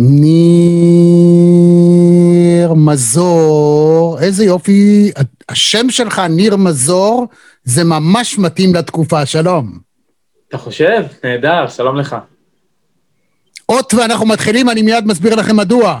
ניר מזור, איזה יופי, השם שלך ניר מזור, זה ממש מתאים לתקופה, שלום. אתה חושב? נהדר, שלום לך. אות ואנחנו מתחילים, אני מיד מסביר לכם מדוע.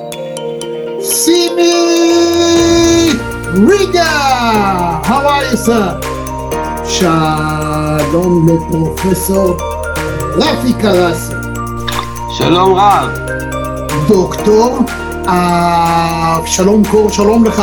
Simi Riga! How are you, sir? שלום לפרופסור רפי קרסי. שלום רב. דוקטור אבשלום קור, שלום לך.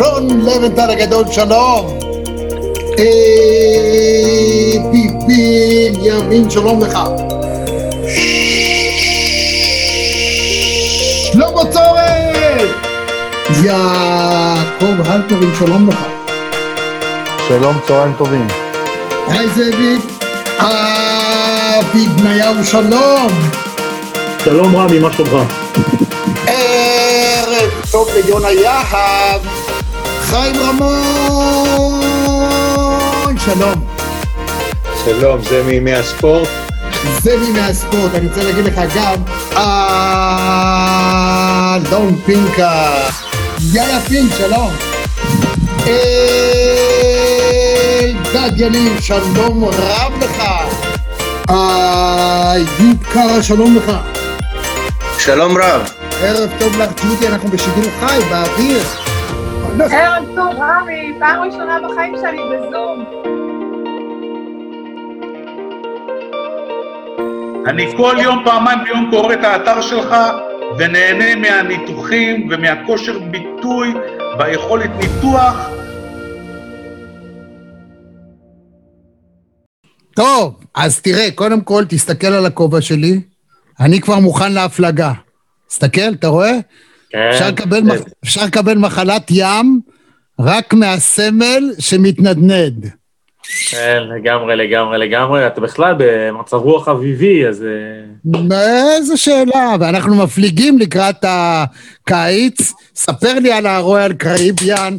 רון לבנטל הגדול, שלום. ביבין ימין, שלום לך. שלמה צורן! יעקב הלפרין, שלום לך. שלום, צהריים טובים. היי זאביק. אבי בניהו, שלום. שלום רמי, מה שלומך? טוב ליונה יהב, חיים רמון, שלום. שלום, זה מימי הספורט? זה מימי הספורט, אני רוצה להגיד לך גם, אלון פינקה, יאיה פינק, שלום. אלדד יניב, שלום רב לך. איוב קרא, שלום לך. שלום רב. ערב טוב לך, ג'ודי, אנחנו בשידור חי, באוויר. ערב טוב, רמי, פעם ראשונה בחיים שלי בזום. אני כל יום, פעמיים ביום קורא את האתר שלך ונהנה מהניתוחים ומהכושר ביטוי והיכולת ניתוח. טוב, אז תראה, קודם כל תסתכל על הכובע שלי, אני כבר מוכן להפלגה. תסתכל, אתה רואה? כן. אפשר לקבל, מח... אפשר לקבל מחלת ים רק מהסמל שמתנדנד. כן, לגמרי, לגמרי, לגמרי. אתה בכלל במצב רוח אביבי, אז... אה, איזה שאלה, ואנחנו מפליגים לקראת הקיץ. ספר לי על הרויאל קריביאן.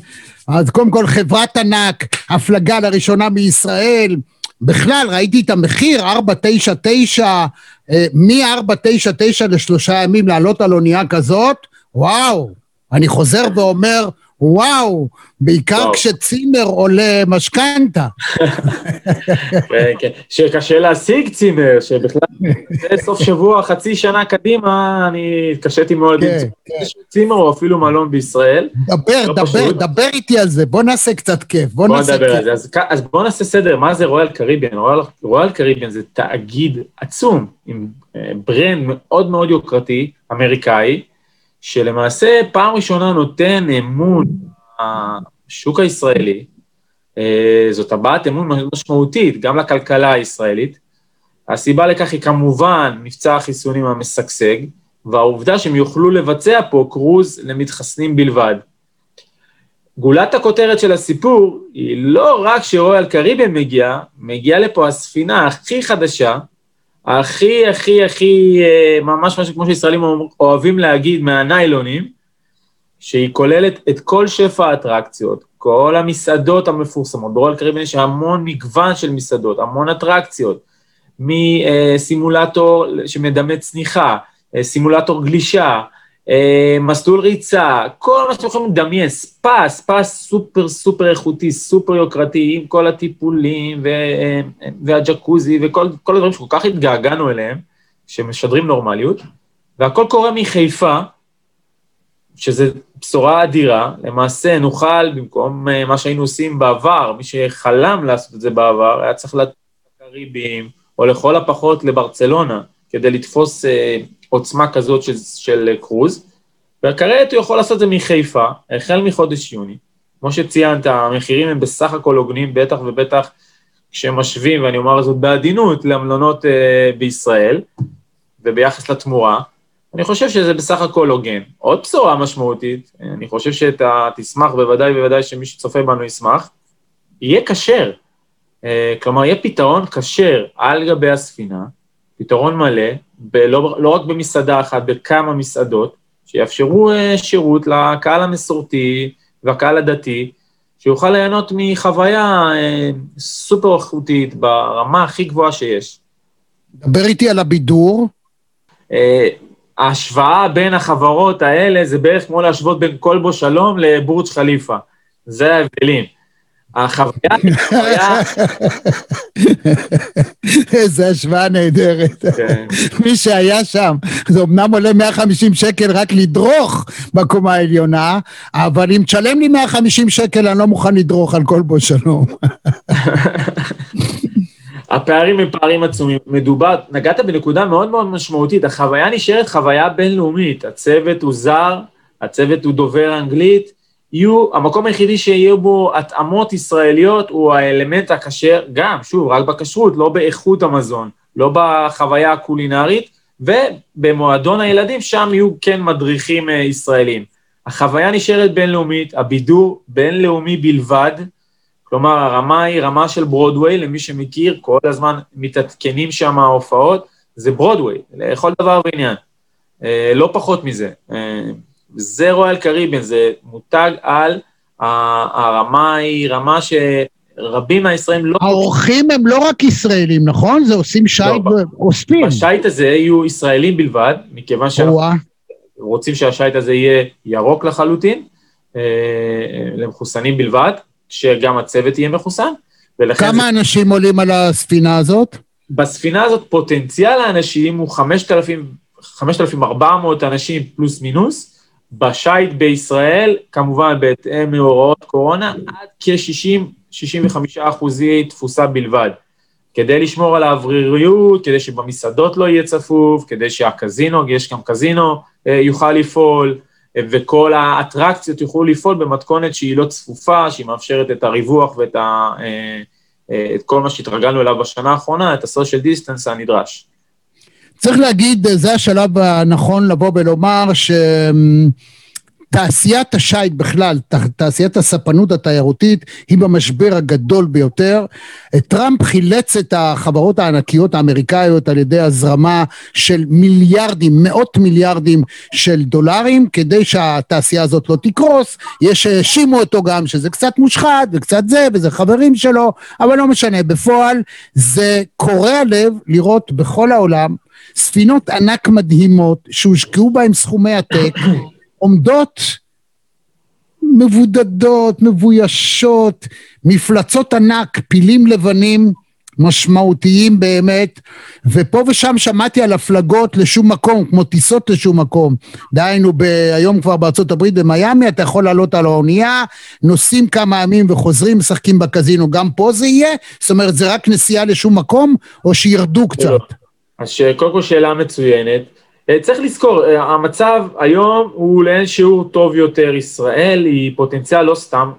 אז קודם כל, חברת ענק, הפלגה לראשונה מישראל. בכלל, ראיתי את המחיר, 499, מ-499 לשלושה ימים לעלות על אונייה כזאת, וואו, אני חוזר ואומר, וואו, בעיקר וואו. כשצימר עולה משכנתה. כן, כן. שקשה להשיג צימר, שבכלל, סוף שבוע, חצי שנה קדימה, אני התקשיתי מאוד כן, למצוא כן. צימר או אפילו מלון בישראל. דבר, לא דבר, פשוט. דבר איתי על זה, בוא נעשה קצת כיף, בוא בוא נעשה נדבר על כיף. זה. אז, אז בוא נעשה סדר, מה זה רויאל קריביאן? רויאל, רויאל קריביאן זה תאגיד עצום, עם אה, ברנד מאוד מאוד יוקרתי, אמריקאי, שלמעשה פעם ראשונה נותן אמון בשוק הישראלי. אה, זאת הבעת אמון משמעותית, גם לכלכלה הישראלית. הסיבה לכך היא כמובן מבצע החיסונים המשגשג, והעובדה שהם יוכלו לבצע פה קרוז למתחסנים בלבד. גולת הכותרת של הסיפור היא לא רק שרויאל קריבן מגיע, מגיעה לפה הספינה הכי חדשה, הכי הכי הכי, אה, ממש משהו כמו שישראלים אוהבים להגיד, מהניילונים, שהיא כוללת את כל שפע האטרקציות, כל המסעדות המפורסמות. ברויאל קריבן יש המון מגוון של מסעדות, המון אטרקציות, מסימולטור שמדמה צניחה, אה, סימולטור גלישה, אה, מסלול ריצה, כל מה שאתם יכולים לדמיין, ספא, ספא סופר סופר איכותי, סופר יוקרתי, עם כל הטיפולים אה, והג'קוזי וכל הדברים שכל כך התגעגענו אליהם, שמשדרים נורמליות, והכל קורה מחיפה, שזו בשורה אדירה, למעשה נוכל, במקום מה שהיינו עושים בעבר, מי שחלם לעשות את זה בעבר, היה צריך לתת לקריבים, או לכל הפחות לברצלונה, כדי לתפוס אה, עוצמה כזאת של, של קרוז, וכעת הוא יכול לעשות את זה מחיפה, החל מחודש יוני. כמו שציינת, המחירים הם בסך הכל הוגנים, בטח ובטח כשמשווים, ואני אומר זאת בעדינות, למלונות אה, בישראל, וביחס לתמורה. אני חושב שזה בסך הכל הוגן. עוד בשורה משמעותית, אני חושב שאתה תשמח, בוודאי ובוודאי שמי שצופה בנו ישמח, יהיה כשר. אה, כלומר, יהיה פתרון כשר על גבי הספינה, פתרון מלא, בלא, לא רק במסעדה אחת, בכמה מסעדות, שיאפשרו uh, שירות לקהל המסורתי והקהל הדתי, שיוכל ליהנות מחוויה uh, סופר איכותית ברמה הכי גבוהה שיש. דבר איתי על הבידור. Uh, ההשוואה בין החברות האלה זה בערך כמו להשוות בין כלבו שלום לבורג' חליפה. זה ההבדלים. החוויה היא חוויה... איזה השוואה נהדרת. כן. מי שהיה שם, זה אמנם עולה 150 שקל רק לדרוך בקומה העליונה, אבל אם תשלם לי 150 שקל, אני לא מוכן לדרוך על כל בו שלום. הפערים הם פערים עצומים. מדובר, נגעת בנקודה מאוד מאוד משמעותית, החוויה נשארת חוויה בינלאומית, הצוות הוא זר, הצוות הוא דובר אנגלית, יהיו, המקום היחידי שיהיו בו התאמות ישראליות הוא האלמנט הכשר, גם, שוב, רק בכשרות, לא באיכות המזון, לא בחוויה הקולינרית, ובמועדון הילדים, שם יהיו כן מדריכים אה, ישראלים. החוויה נשארת בינלאומית, הבידור בינלאומי בלבד, כלומר, הרמה היא רמה של ברודוויי, למי שמכיר, כל הזמן מתעדכנים שם ההופעות, זה ברודוויי, לכל דבר ועניין. אה, לא פחות מזה. זה רויאל קריביאן, זה מותג על, הרמה היא רמה שרבים מהישראלים לא... האורחים הם לא רק ישראלים, נכון? זה עושים שייט לא, ואוספים. בשייט הזה יהיו ישראלים בלבד, מכיוון שאנחנו רוצים שהשייט הזה יהיה ירוק לחלוטין, אה, למחוסנים בלבד, שגם הצוות יהיה מחוסן. כמה זה... אנשים עולים על הספינה הזאת? בספינה הזאת פוטנציאל האנשים הוא 5,000, 5,400 אנשים פלוס מינוס, בשייט בישראל, כמובן בהתאם להוראות קורונה, עד כ-60-65 אחוזי תפוסה בלבד. כדי לשמור על האווריריות, כדי שבמסעדות לא יהיה צפוף, כדי שהקזינו, יש גם קזינו, אה, יוכל לפעול, אה, וכל האטרקציות יוכלו לפעול במתכונת שהיא לא צפופה, שהיא מאפשרת את הריווח ואת ה, אה, את כל מה שהתרגלנו אליו בשנה האחרונה, את ה-social distance הנדרש. צריך להגיד, זה השלב הנכון לבוא ולומר שתעשיית השיט בכלל, תעשיית הספנות התיירותית, היא במשבר הגדול ביותר. טראמפ חילץ את החברות הענקיות האמריקאיות על ידי הזרמה של מיליארדים, מאות מיליארדים של דולרים, כדי שהתעשייה הזאת לא תקרוס. יש שהאשימו אותו גם שזה קצת מושחת וקצת זה, וזה חברים שלו, אבל לא משנה, בפועל זה קורע לב לראות בכל העולם ספינות ענק מדהימות שהושקעו בהן סכומי עתק, עומדות מבודדות, מבוישות, מפלצות ענק, פילים לבנים משמעותיים באמת, ופה ושם שמעתי על הפלגות לשום מקום, כמו טיסות לשום מקום. דהיינו, היום כבר בארצות הברית, במיאמי, אתה יכול לעלות על האונייה, נוסעים כמה ימים וחוזרים, משחקים בקזינו. גם פה זה יהיה? זאת אומרת, זה רק נסיעה לשום מקום, או שירדו קצת? אז קודם כל שאלה מצוינת. אה, צריך לזכור, אה, המצב היום הוא לאין שיעור טוב יותר. ישראל היא פוטנציאל לא סתם.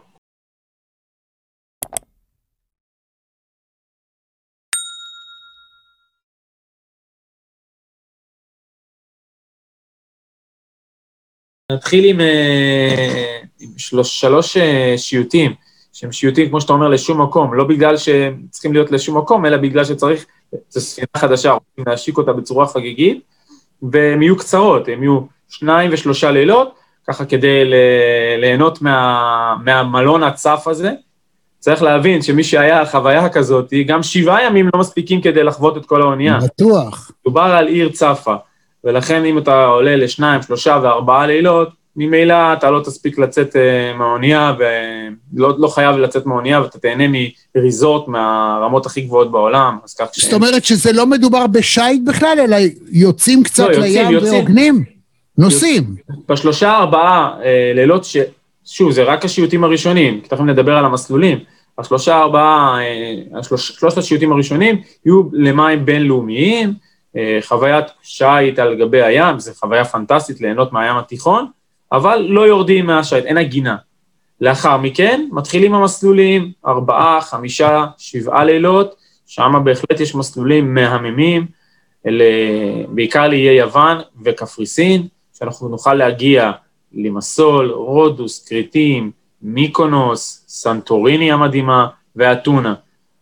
נתחיל עם, אה, שלוש, שלוש אה, שיוטים, שהם שיוטים, כמו שאתה אומר, לשום מקום, לא בגלל שהם צריכים להיות לשום מקום, אלא בגלל שצריך, זו ספינה חדשה, רוצים להשיק אותה בצורה חגיגית, והן יהיו קצרות, הן יהיו שניים ושלושה לילות, ככה כדי ליהנות מה, מהמלון הצף הזה. צריך להבין שמי שהיה על חוויה כזאת, גם שבעה ימים לא מספיקים כדי לחוות את כל האונייה. בטוח. דובר על עיר צפה, ולכן אם אתה עולה לשניים, שלושה וארבעה לילות, ממילא אתה לא תספיק לצאת uh, מהאונייה, ולא לא חייב לצאת מהאונייה, ואתה תהנה מריזורט מהרמות הכי גבוהות בעולם, אז כך ש... זאת אומרת שזה לא מדובר בשייט בכלל, אלא יוצאים קצת לא, יוצאים, לים והוגנים? נוסעים. בשלושה ארבעה אה, לילות, ש... שוב, זה רק השיוטים הראשונים, כי תכף נדבר על המסלולים. השלושה ארבעה, אה, השלוש, שלושת השיוטים הראשונים יהיו למים בינלאומיים, אה, חוויית שיט על גבי הים, זו חוויה פנטסטית ליהנות מהים התיכון, אבל לא יורדים מהשיט, אין הגינה. לאחר מכן מתחילים המסלולים, ארבעה, חמישה, שבעה לילות, שם בהחלט יש מסלולים מהממים, אלה, בעיקר לאיי יוון וקפריסין, שאנחנו נוכל להגיע לימסול, רודוס, כריתים, מיקונוס, סנטוריני המדהימה ואתונה.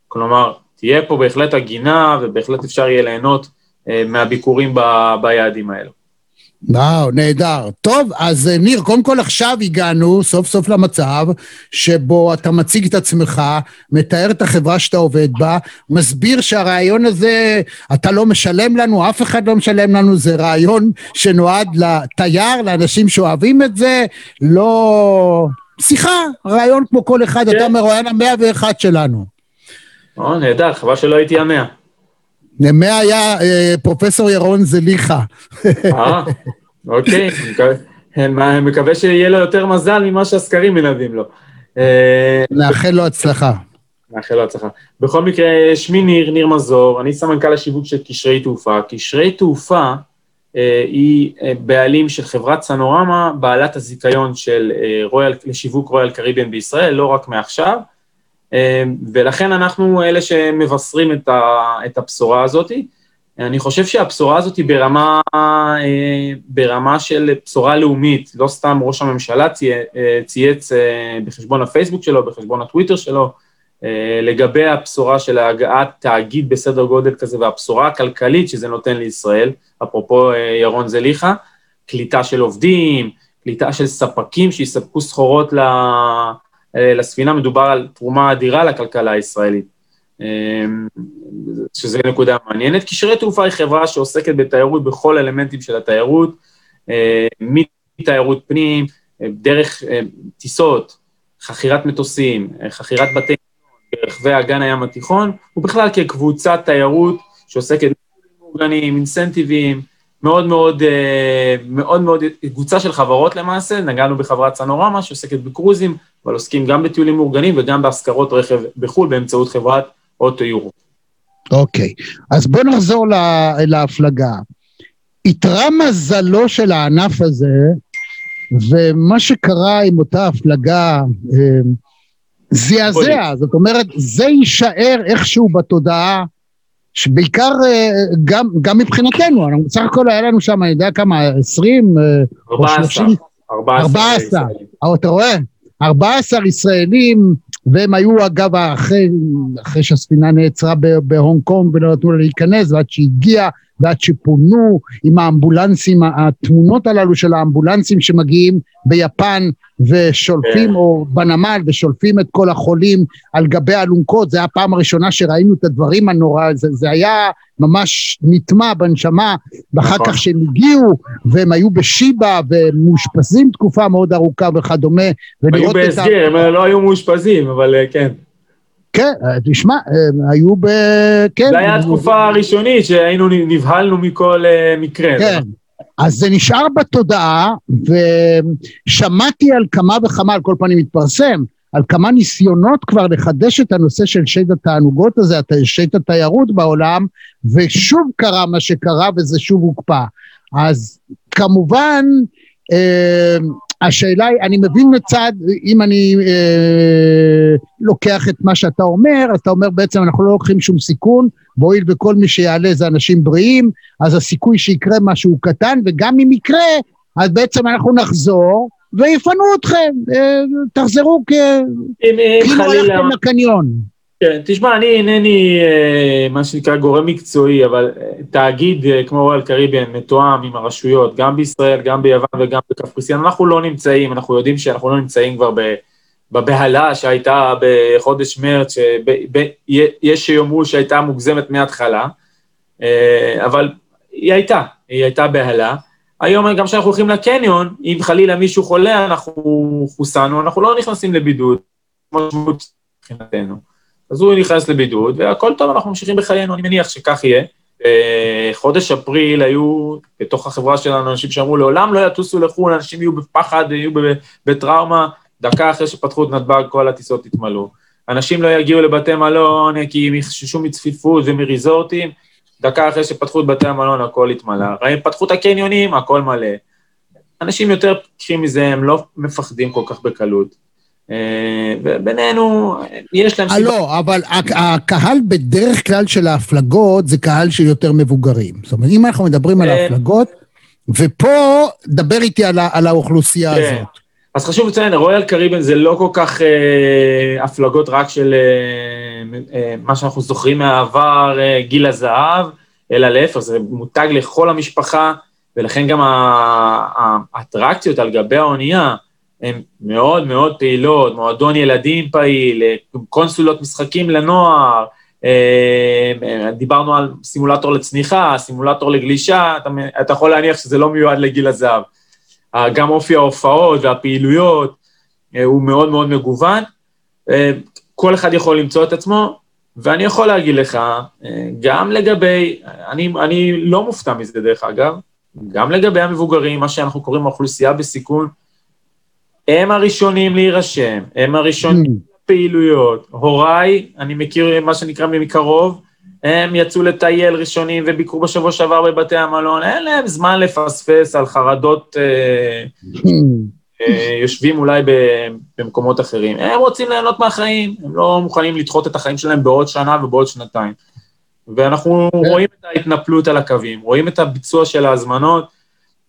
כלומר, תהיה פה בהחלט הגינה ובהחלט אפשר יהיה ליהנות אה, מהביקורים ב, ביעדים האלו. וואו, נהדר. טוב, אז אה, ניר, קודם כל עכשיו הגענו סוף סוף למצב שבו אתה מציג את עצמך, מתאר את החברה שאתה עובד בה, מסביר שהרעיון הזה, אתה לא משלם לנו, אף אחד לא משלם לנו, זה רעיון שנועד לתייר, לאנשים שאוהבים את זה, לא... שיחה, רעיון כמו כל אחד, כן. אתה מרואיין המאה ואחד שלנו. או, נהדר, חבל שלא הייתי המאה. נמה היה אה, פרופסור ירון זליכה. אה, אוקיי, אני מקווה שיהיה לו יותר מזל ממה שהסקרים מלווים לו. אה, נאחל לו הצלחה. נאחל לו הצלחה. בכל מקרה, שמי ניר, ניר מזור, אני סמנכ"ל השיווק של קשרי תעופה. קשרי תעופה אה, היא אה, בעלים של חברת סנורמה, בעלת הזיכיון של אה, רויאל, לשיווק רויאל קריביאן בישראל, לא רק מעכשיו. אמ, ולכן אנחנו אלה שמבשרים את, ה, את הבשורה הזאת. אני חושב שהבשורה הזאת היא ברמה, אה, ברמה של בשורה לאומית, לא סתם ראש הממשלה אה, צייץ אה, בחשבון הפייסבוק שלו, בחשבון הטוויטר שלו, לגבי הבשורה של הגעת תאגיד בסדר גודל כזה והבשורה הכלכלית שזה נותן לישראל, אפרופו ירון זליכה, קליטה של עובדים, קליטה של ספקים שיספקו סחורות ל... אה, לספינה מדובר על תרומה אדירה לכלכלה הישראלית, אה, שזו נקודה מעניינת. קשרי תעופה היא חברה שעוסקת בתיירות בכל אלמנטים של התיירות, אה, מתיירות פנים, דרך טיסות, חכירת מטוסים, חכירת בתי ברחבי אגן הים התיכון, ובכלל כקבוצת תיירות שעוסקת מאורגנים, אינסנטיבים, מאוד מאוד, אה, מאוד מאוד, קבוצה של חברות למעשה, נגענו בחברת סנורמה שעוסקת בקרוזים, אבל עוסקים גם בטיולים מאורגנים וגם בהשכרות רכב בחו"ל באמצעות חברת אוטו יורו. אוקיי, אז בוא נחזור להפלגה. איתרע מזלו של הענף הזה, ומה שקרה עם אותה הפלגה אה, זעזע, זאת אומרת, זה יישאר איכשהו בתודעה שבעיקר אה, גם, גם מבחינתנו, בסך הכל היה לנו שם, אני יודע כמה, 20 או 30? 14. 14, אתה רואה? 14 ישראלים, והם היו אגב אחרי, אחרי שהספינה נעצרה בהונג קונג ולא נתנו לה להיכנס, ועד שהגיעה ועד שפונו עם האמבולנסים, התמונות הללו של האמבולנסים שמגיעים ביפן ושולפים, כן. או בנמל, ושולפים את כל החולים על גבי אלונקות, זו הייתה הפעם הראשונה שראינו את הדברים הנורא, זה, זה היה ממש נטמע בנשמה, ואחר נכון. כך שהם הגיעו, והם היו בשיבא, ומאושפזים תקופה מאוד ארוכה וכדומה, היו בהסגר, הם לא היו מאושפזים, אבל אה, כן. כן, אה, תשמע, אה, היו ב... כן. זה היה התקופה הראשונית שהיינו, נבהלנו מכל אה, מקרה. כן. אז זה נשאר בתודעה, ושמעתי על כמה וכמה, על כל פנים התפרסם, על כמה ניסיונות כבר לחדש את הנושא של שד התענוגות הזה, שד התיירות בעולם, ושוב קרה מה שקרה וזה שוב הוקפא. אז כמובן, השאלה היא, אני מבין מצד, אם אני אה, לוקח את מה שאתה אומר, אז אתה אומר בעצם אנחנו לא לוקחים שום סיכון, והואיל וכל מי שיעלה זה אנשים בריאים, אז הסיכוי שיקרה משהו קטן, וגם אם יקרה, אז בעצם אנחנו נחזור ויפנו אתכם, אה, תחזרו כ... אם כאילו. הלכתם לקניון. כן, תשמע, אני אינני אה, מה שנקרא גורם מקצועי, אבל אה, תאגיד אה, כמו רויאל קריביאן מתואם עם הרשויות, גם בישראל, גם ביוון וגם בקפריסין, אנחנו לא נמצאים, אנחנו יודעים שאנחנו לא נמצאים כבר בבהלה שהייתה בחודש מרץ, שב- ב- יש שיאמרו שהייתה מוגזמת מההתחלה, אבל היא הייתה, היא הייתה בהלה. היום גם כשאנחנו הולכים לקניון, אם חלילה מישהו חולה, אנחנו חוסנו, אנחנו לא נכנסים לבידוד, משמעות מבחינתנו. אז הוא נכנס לבידוד, והכל טוב, אנחנו ממשיכים בחיינו, אני מניח שכך יהיה. חודש אפריל היו בתוך החברה שלנו אנשים שאמרו לעולם לא יטוסו לחו"ל, אנשים יהיו בפחד, יהיו בטראומה, דקה אחרי שפתחו את נתב"ג כל הטיסות התמלאו. אנשים לא יגיעו לבתי מלון כי הם יחששו מצפיפות ומריזורטים, דקה אחרי שפתחו את בתי המלון הכל התמלא. פתחו את הקניונים, הכל מלא. אנשים יותר פתחים מזה, הם לא מפחדים כל כך בקלות. אה, ובינינו, יש להם אה, לא, אבל הק- הקהל בדרך כלל של ההפלגות זה קהל של יותר מבוגרים. זאת אומרת, אם אנחנו מדברים על אה. ההפלגות, ופה, דבר איתי על האוכלוסייה כן. הזאת. אז חשוב לציין, רויאל קריבן זה לא כל כך אה, הפלגות רק של אה, אה, מה שאנחנו זוכרים מהעבר, אה, גיל הזהב, אלא להפך, זה מותג לכל המשפחה, ולכן גם האטרקציות על גבי האונייה הן מאוד מאוד פעילות, מועדון ילדים פעיל, קונסולות משחקים לנוער, אה, אה, דיברנו על סימולטור לצניחה, סימולטור לגלישה, אתה, אתה יכול להניח שזה לא מיועד לגיל הזהב. אה, גם אופי ההופעות והפעילויות הוא מאוד מאוד מגוון. כל אחד יכול למצוא את עצמו, ואני יכול להגיד לך, גם לגבי, אני, אני לא מופתע מזה דרך אגב, גם לגבי המבוגרים, מה שאנחנו קוראים האוכלוסייה בסיכון, הם הראשונים להירשם, הם הראשונים לפעילויות. הוריי, אני מכיר מה שנקרא מקרוב, הם יצאו לטייל ראשונים וביקרו בשבוע שעבר בבתי המלון, אין להם זמן לפספס על חרדות אה, אה, יושבים אולי במקומות אחרים. הם רוצים ליהנות מהחיים, הם לא מוכנים לדחות את החיים שלהם בעוד שנה ובעוד שנתיים. ואנחנו רואים את ההתנפלות על הקווים, רואים את הביצוע של ההזמנות,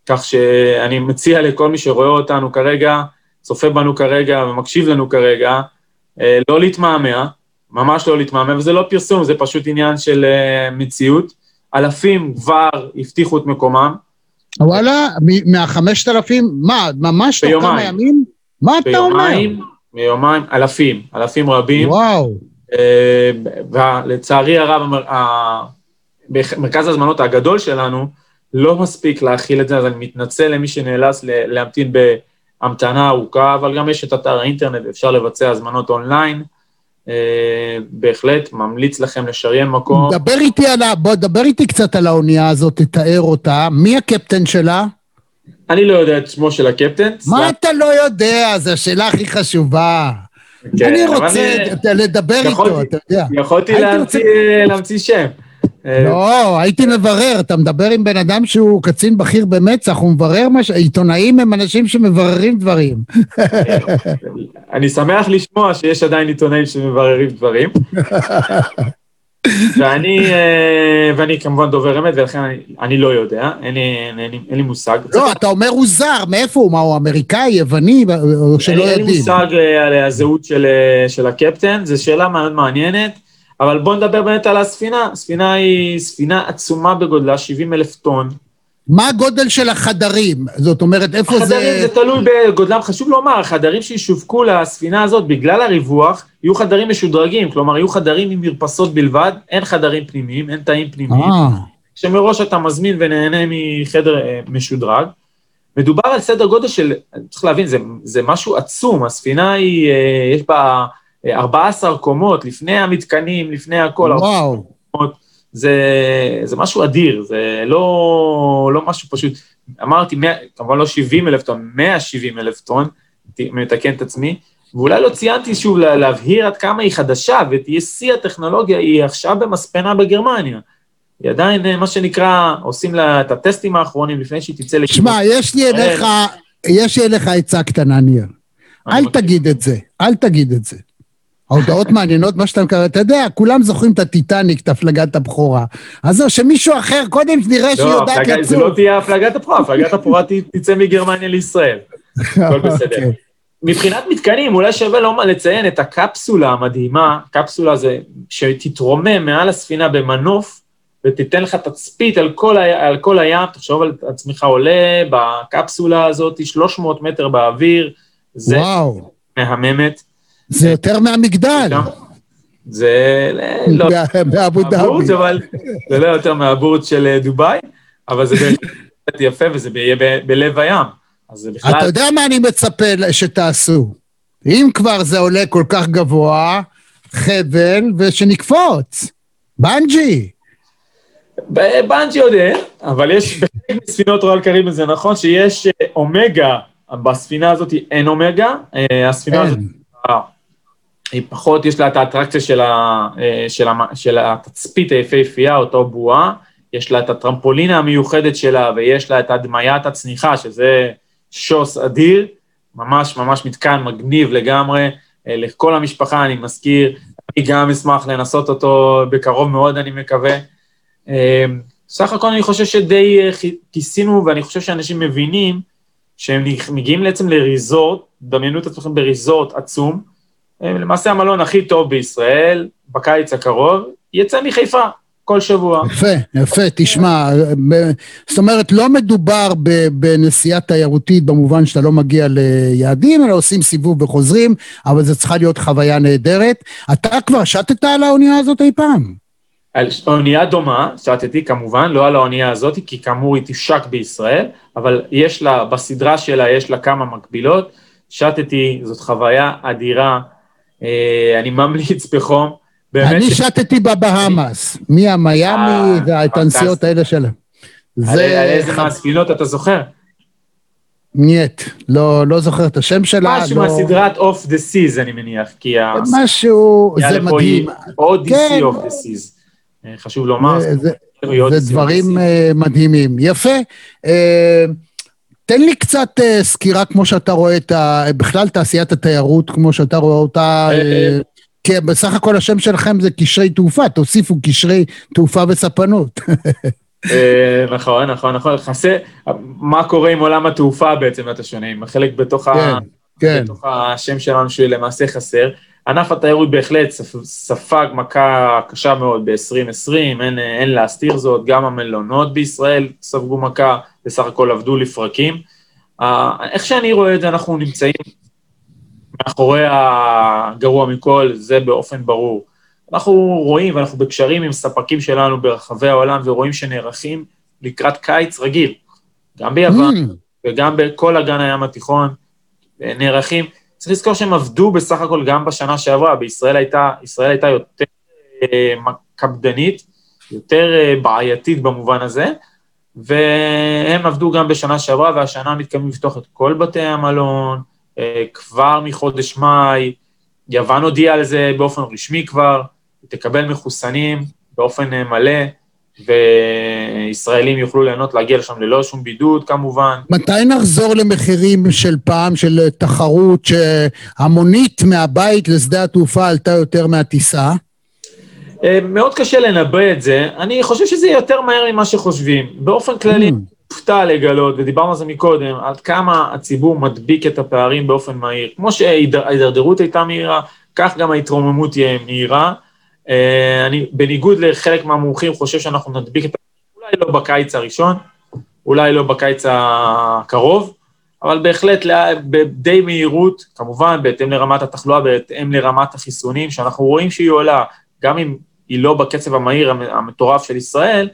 כך שאני מציע לכל מי שרואה אותנו כרגע, צופה בנו כרגע ומקשיב לנו כרגע, אה, לא להתמהמה, ממש לא להתמהמה, וזה לא פרסום, זה פשוט עניין של אה, מציאות. אלפים כבר הבטיחו את מקומם, וואלה, מהחמשת אלפים, מה, ממש תוך ביומיים. כמה ימים? מה אתה אומר? ביומיים, ביומיים, אלפים, אלפים רבים. וואו. אה, ולצערי הרב, מרכז ההזמנות הגדול שלנו לא מספיק להכיל את זה, אז אני מתנצל למי שנאלץ להמתין בהמתנה ארוכה, אבל גם יש את אתר האינטרנט, אפשר לבצע הזמנות אונליין. אה, בהחלט, ממליץ לכם לשריין מקום. דבר איתי על ה... בוא, דבר איתי קצת על האונייה הזאת, תתאר אותה. מי הקפטן שלה? אני לא יודע את שמו של הקפטן. מה אתה לא יודע? זו השאלה הכי חשובה. כן, אני רוצה לדבר איתו, אתה יודע. יכולתי להמציא להמציא שם. אה, לא, הייתי מברר, אתה מדבר עם בן אדם שהוא קצין בכיר במצ"ח, הוא מברר מה ש... עיתונאים הם אנשים שמבררים דברים. אני שמח לשמוע שיש עדיין עיתונאים שמבררים דברים. ואני, אה, ואני כמובן דובר אמת, ולכן אני, אני לא יודע, אין לי, אין, לי, אין לי מושג. לא, אתה אומר הוא זר, מאיפה הוא? מה, הוא אמריקאי, יווני, שלא אין, אין לי יודעים? מושג אה, על הזהות של, אה, של הקפטן, זו שאלה מאוד מעניינת, אבל בואו נדבר באמת על הספינה. הספינה היא ספינה עצומה בגודלה, 70 אלף טון. מה הגודל של החדרים? זאת אומרת, איפה החדרים זה... זה תלוי בגודלם, חשוב לומר, החדרים שישווקו לספינה הזאת בגלל הריווח, יהיו חדרים משודרגים, כלומר יהיו חדרים עם מרפסות בלבד, אין חדרים פנימיים, אין תאים פנימיים, אה, שמראש אתה מזמין ונהנה מחדר אה, משודרג. מדובר על סדר גודל של, צריך להבין, זה, זה משהו עצום, הספינה היא, אה, יש בה 14 קומות, לפני המתקנים, לפני הכל, וואו. זה, זה משהו אדיר, זה לא, לא משהו פשוט. אמרתי, 100, כמובן לא 70 אלף טון, 170 אלף טון, מתקן את עצמי, ואולי לא ציינתי שוב לה- להבהיר עד כמה היא חדשה, ותהיה שיא הטכנולוגיה, היא עכשיו במספנה בגרמניה. היא עדיין, מה שנקרא, עושים לה את הטסטים האחרונים לפני שהיא תצא לכיוון. שמע, יש לי אליך, יש לי אליך עצה קטנה, ניר. אל. תגיד את זה, אל תגיד את זה. ההודעות מעניינות, מה שאתה מקבל, אתה יודע, כולם זוכרים את הטיטניק, את הפלגת הבכורה. אז זהו, שמישהו אחר, קודם נראה שהיא לא, יודעת הפלגה- זה. לא תהיה הפלגת הבכורה, הפלגת הבכורה תצא מגרמניה לישראל. הכל בסדר. אוקיי. מבחינת מתקנים, אולי שווה לא לציין את הקפסולה המדהימה, קפסולה זה שתתרומם מעל הספינה במנוף, ותיתן לך תצפית על כל, ה... על כל הים, תחשוב על עצמך עולה בקפסולה הזאת, 300 מטר באוויר, זה וואו, מהממת. זה יותר מהמגדל. זה לא בא- באבו מהבורץ', דאבי. זה לא יותר מהבורץ' של אה, דובאי, אבל זה בהחלט יפה וזה יהיה בלב הים. אז זה בכלל... אתה יודע מה אני מצפה שתעשו? אם כבר זה עולה כל כך גבוה, חבל, ושנקפוץ. בנג'י. בבנג'י עוד אין, אבל יש בחלק מספינות רועל קריבן, זה נכון שיש אה, אומגה, בספינה הזאת אין אומגה, אה, הספינה הזאת היא פחות, יש לה את האטרקציה של, ה, אה, של, המ, של התצפית היפהפייה, אותו בועה, יש לה את הטרמפולינה המיוחדת שלה, ויש לה את הדמיית הצניחה, שזה שוס אדיר, ממש ממש מתקן מגניב לגמרי, אה, לכל המשפחה אני מזכיר, אני גם אשמח לנסות אותו בקרוב מאוד, אני מקווה. אה, סך הכל אני חושב שדי כי- כיסינו, ואני חושב שאנשים מבינים שהם מגיעים בעצם לריזורט, דמיינו את עצמכם בריזורט עצום, למעשה המלון הכי טוב בישראל, בקיץ הקרוב, יצא מחיפה כל שבוע. יפה, יפה, תשמע, ב- זאת אומרת, לא מדובר בנסיעה תיירותית במובן שאתה לא מגיע ליעדים, אלא עושים סיבוב וחוזרים, אבל זו צריכה להיות חוויה נהדרת. אתה כבר שטת על האונייה הזאת אי פעם? על אונייה דומה, שטתי כמובן, לא על האונייה הזאת, כי כאמור היא תושק בישראל, אבל יש לה, בסדרה שלה יש לה כמה מקבילות. שטתי, זאת חוויה אדירה, אה, אני ממליץ בחום. אני ש- שטתי בבהאמאס, מהמיאמי אה, ואת הנסיעות פנטסטי. האלה שלה. על איזה מהספינות אתה זוכר? נייט, לא, לא זוכר את השם שלה. משהו לא... מהסדרת אוף דה סיז, אני מניח, כי ה- משהו, זה מדהים. אודיסי כן. אוף דה סיז. חשוב לומר, זה- זה- זה דברים. אה, מדהימים. יפה. תן לי קצת אה, סקירה כמו שאתה רואה את ה... בכלל תעשיית התיירות, כמו שאתה רואה אותה. אה, אה, כי בסך הכל השם שלכם זה קשרי תעופה, תוסיפו קשרי תעופה וספנות. נכון, נכון, נכון. חסר, מה קורה עם עולם התעופה בעצם, אתה שונה, עם החלק בתוך ה... כן, כן. בתוך השם שלנו שלמעשה חסר. ענף התיירות בהחלט ספ- ספג מכה קשה מאוד ב-2020, אין, אין להסתיר זאת, גם המלונות בישראל ספגו מכה, בסך הכל עבדו לפרקים. איך שאני רואה את זה, אנחנו נמצאים מאחורי הגרוע מכל, זה באופן ברור. אנחנו רואים ואנחנו בקשרים עם ספקים שלנו ברחבי העולם ורואים שנערכים לקראת קיץ רגיל, גם ביוון, Mm, וגם בכל אגן הים התיכון, נערכים. צריך לזכור שהם עבדו בסך הכל גם בשנה שעברה, בישראל הייתה, ישראל הייתה יותר אה, קפדנית, יותר אה, בעייתית במובן הזה, והם עבדו גם בשנה שעברה, והשנה מתכוונים לפתוח את כל בתי המלון, אה, כבר מחודש מאי, יוון הודיעה על זה באופן רשמי כבר, היא תקבל מחוסנים באופן אה, מלא, וישראלים יוכלו ליהנות להגיע לשם ללא שום בידוד כמובן. מתי נחזור למחירים של פעם, של תחרות, שהמונית מהבית לשדה התעופה עלתה יותר מהטיסה? אה, מאוד קשה לנבא את זה, אני חושב שזה יהיה יותר מהר ממה שחושבים. באופן כללי, Mm. הופתע לגלות, ודיברנו על זה מקודם, עד כמה הציבור מדביק את הפערים באופן מהיר. כמו שההידרדרות הייתה מהירה, כך גם ההתרוממות תהיה מהירה. אה, אני, בניגוד לחלק מהמומחים, חושב שאנחנו נדביק את הפערים, אולי לא בקיץ הראשון, אולי לא בקיץ הקרוב, אבל בהחלט די מהירות, כמובן בהתאם לרמת התחלואה, בהתאם לרמת החיסונים, שאנחנו רואים שהיא עולה, גם אם היא לא בקצב המהיר המ- המטורף של ישראל,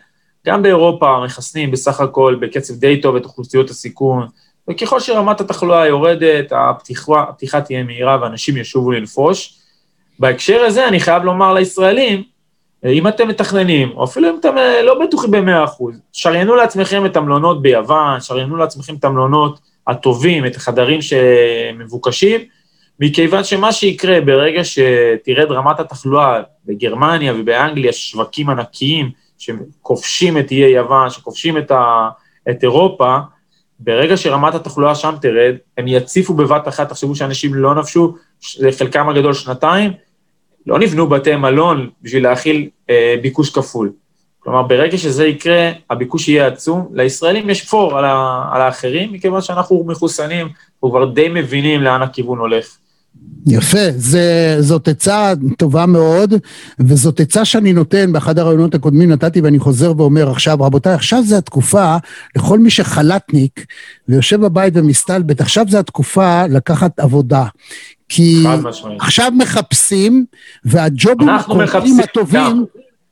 גם באירופה מחסנים בסך הכל בקצב די טוב את אוכלוסיות הסיכון, וככל שרמת התחלואה יורדת, הפתיחה, הפתיחה תהיה מהירה ואנשים ישובו לנפוש. בהקשר הזה אני חייב לומר לישראלים, אם אתם מתכננים, או אפילו אם אתם לא בטוחים ב-100%, שריינו לעצמכם את המלונות ביוון, שריינו לעצמכם את המלונות הטובים, את החדרים שמבוקשים, מכיוון שמה שיקרה ברגע שתרד רמת התחלואה בגרמניה ובאנגליה, שווקים ענקיים שכובשים את איי יוון, שכובשים את, ה, את אירופה, ברגע שרמת התחלואה שם תרד, הם יציפו בבת אחת, תחשבו שאנשים לא נפשו, לחלקם הגדול שנתיים, לא נבנו בתי מלון בשביל להכיל אה, ביקוש כפול. כלומר, ברגע שזה יקרה, הביקוש יהיה עצום. לישראלים יש פור על, ה, על האחרים, מכיוון שאנחנו מחוסנים, אנחנו כבר די מבינים לאן הכיוון הולך. יפה, זה, זאת עצה טובה מאוד, וזאת עצה שאני נותן, באחד הרעיונות הקודמים נתתי ואני חוזר ואומר עכשיו, רבותיי, עכשיו זה התקופה לכל מי שחל"תניק ויושב בבית ומסתלבט, עכשיו זה התקופה לקחת עבודה. כי עכשיו מחפשים, והג'ובים הקוראים הטובים...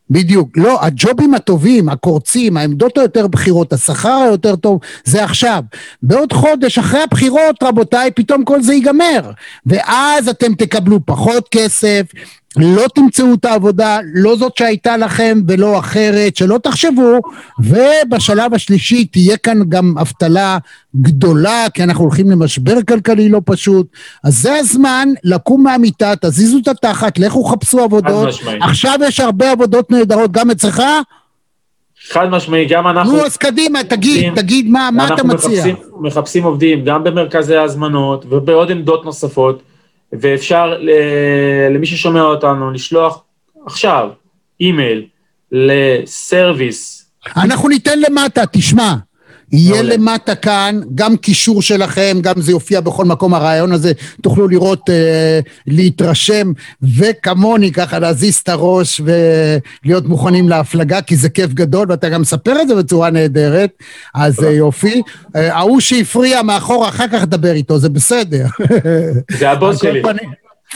בדיוק. לא, הג'ובים הטובים, הקורצים, העמדות היותר בכירות, השכר היותר טוב, זה עכשיו. בעוד חודש, אחרי הבחירות, רבותיי, פתאום כל זה ייגמר. ואז אתם תקבלו פחות כסף, לא תמצאו את העבודה, לא זאת שהייתה לכם ולא אחרת, שלא תחשבו, ובשלב השלישי תהיה כאן גם אבטלה גדולה, כי אנחנו הולכים למשבר כלכלי לא פשוט, אז זה הזמן לקום מהמיטה, תזיזו את התחת, לכו חפשו עבודות, עכשיו יש הרבה עבודות נהדרות, גם אצלך? חד משמעי, גם אנחנו... נו, אז קדימה, תגיד, תגיד מה, מה אתה מציע. אנחנו מחפשים עובדים גם במרכזי ההזמנות ובעוד עמדות נוספות. ואפשר למי ששומע אותנו לשלוח עכשיו אימייל לסרוויס. אנחנו ניתן למטה, תשמע. יהיה למטה כאן גם קישור שלכם, גם זה יופיע בכל מקום, הרעיון הזה, תוכלו לראות, אה, להתרשם, וכמוני ככה להזיז את הראש ולהיות מוכנים להפלגה, כי זה כיף גדול, ואתה גם מספר את זה בצורה נהדרת, אז אה, יופי. אה, ההוא שהפריע מאחור, אחר כך דבר איתו, זה בסדר. זה הבוס שלי.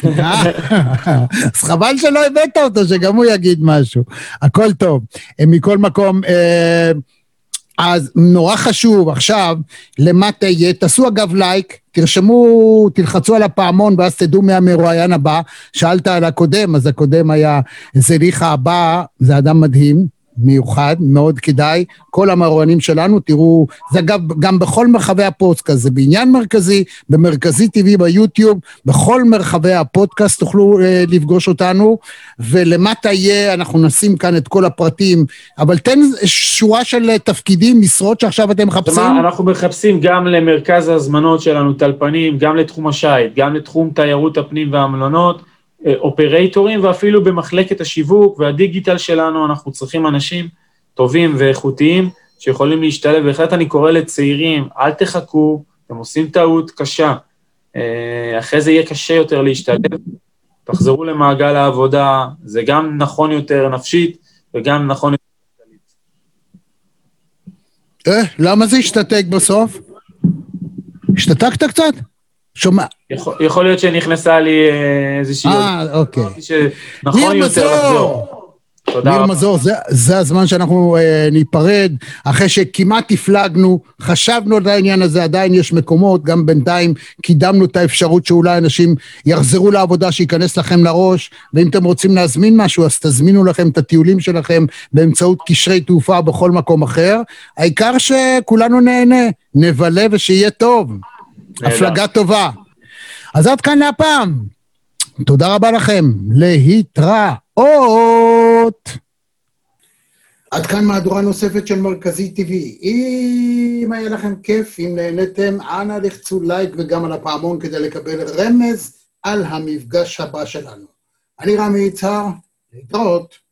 אה, אז חבל שלא הבאת אותו, שגם הוא יגיד משהו. הכל טוב. אה, מכל מקום, אה, אז נורא חשוב עכשיו, למטה יהיה, תעשו אגב לייק, תרשמו, תלחצו על הפעמון ואז תדעו מי המרואיין הבא. שאלת על הקודם, אז הקודם היה זליכה הבא, זה אדם מדהים. מיוחד, מאוד כדאי. כל המרואיינים שלנו, תראו, זה אגב גם בכל מרחבי הפודקאסט, זה בעניין מרכזי, במרכזי TV ביוטיוב, בכל מרחבי הפודקאסט תוכלו אה, לפגוש אותנו, ולמטה יהיה, אנחנו נשים כאן את כל הפרטים, אבל תן שורה של תפקידים, משרות שעכשיו אתם מחפשים. אנחנו מחפשים גם למרכז ההזמנות שלנו, טלפנים, גם לתחום השייט, גם לתחום תיירות הפנים והמלונות. אופרייטורים, ואפילו במחלקת השיווק והדיגיטל שלנו אנחנו צריכים אנשים טובים ואיכותיים שיכולים להשתלב. בהחלט אני קורא לצעירים, אל תחכו, אתם עושים טעות קשה. אה, אחרי זה יהיה קשה יותר להשתלב, תחזרו למעגל העבודה, זה גם נכון יותר נפשית וגם נכון יותר אה, למה זה השתתק בסוף? השתתקת קצת? שומע. יכול, יכול להיות שנכנסה לי אה, איזושהי... אה, אוקיי. נכון יותר לחזור. תודה רבה. ניר מזור, זה, זה הזמן שאנחנו אה, ניפרד, אחרי שכמעט הפלגנו, חשבנו על העניין הזה, עדיין יש מקומות, גם בינתיים קידמנו את האפשרות שאולי אנשים יחזרו לעבודה, שייכנס לכם לראש, ואם אתם רוצים להזמין משהו, אז תזמינו לכם את הטיולים שלכם באמצעות קשרי תעופה בכל מקום אחר. העיקר שכולנו נהנה, נבלה ושיהיה טוב. הפלגה טובה. אז עד כאן להפעם. תודה רבה לכם. להתראות. עד כאן מהדורה נוספת של מרכזי TV. אם היה לכם כיף, אם נהניתם, אנא לחצו לייק וגם על הפעמון כדי לקבל רמז על המפגש הבא שלנו. אני רמי יצהר, להתראות.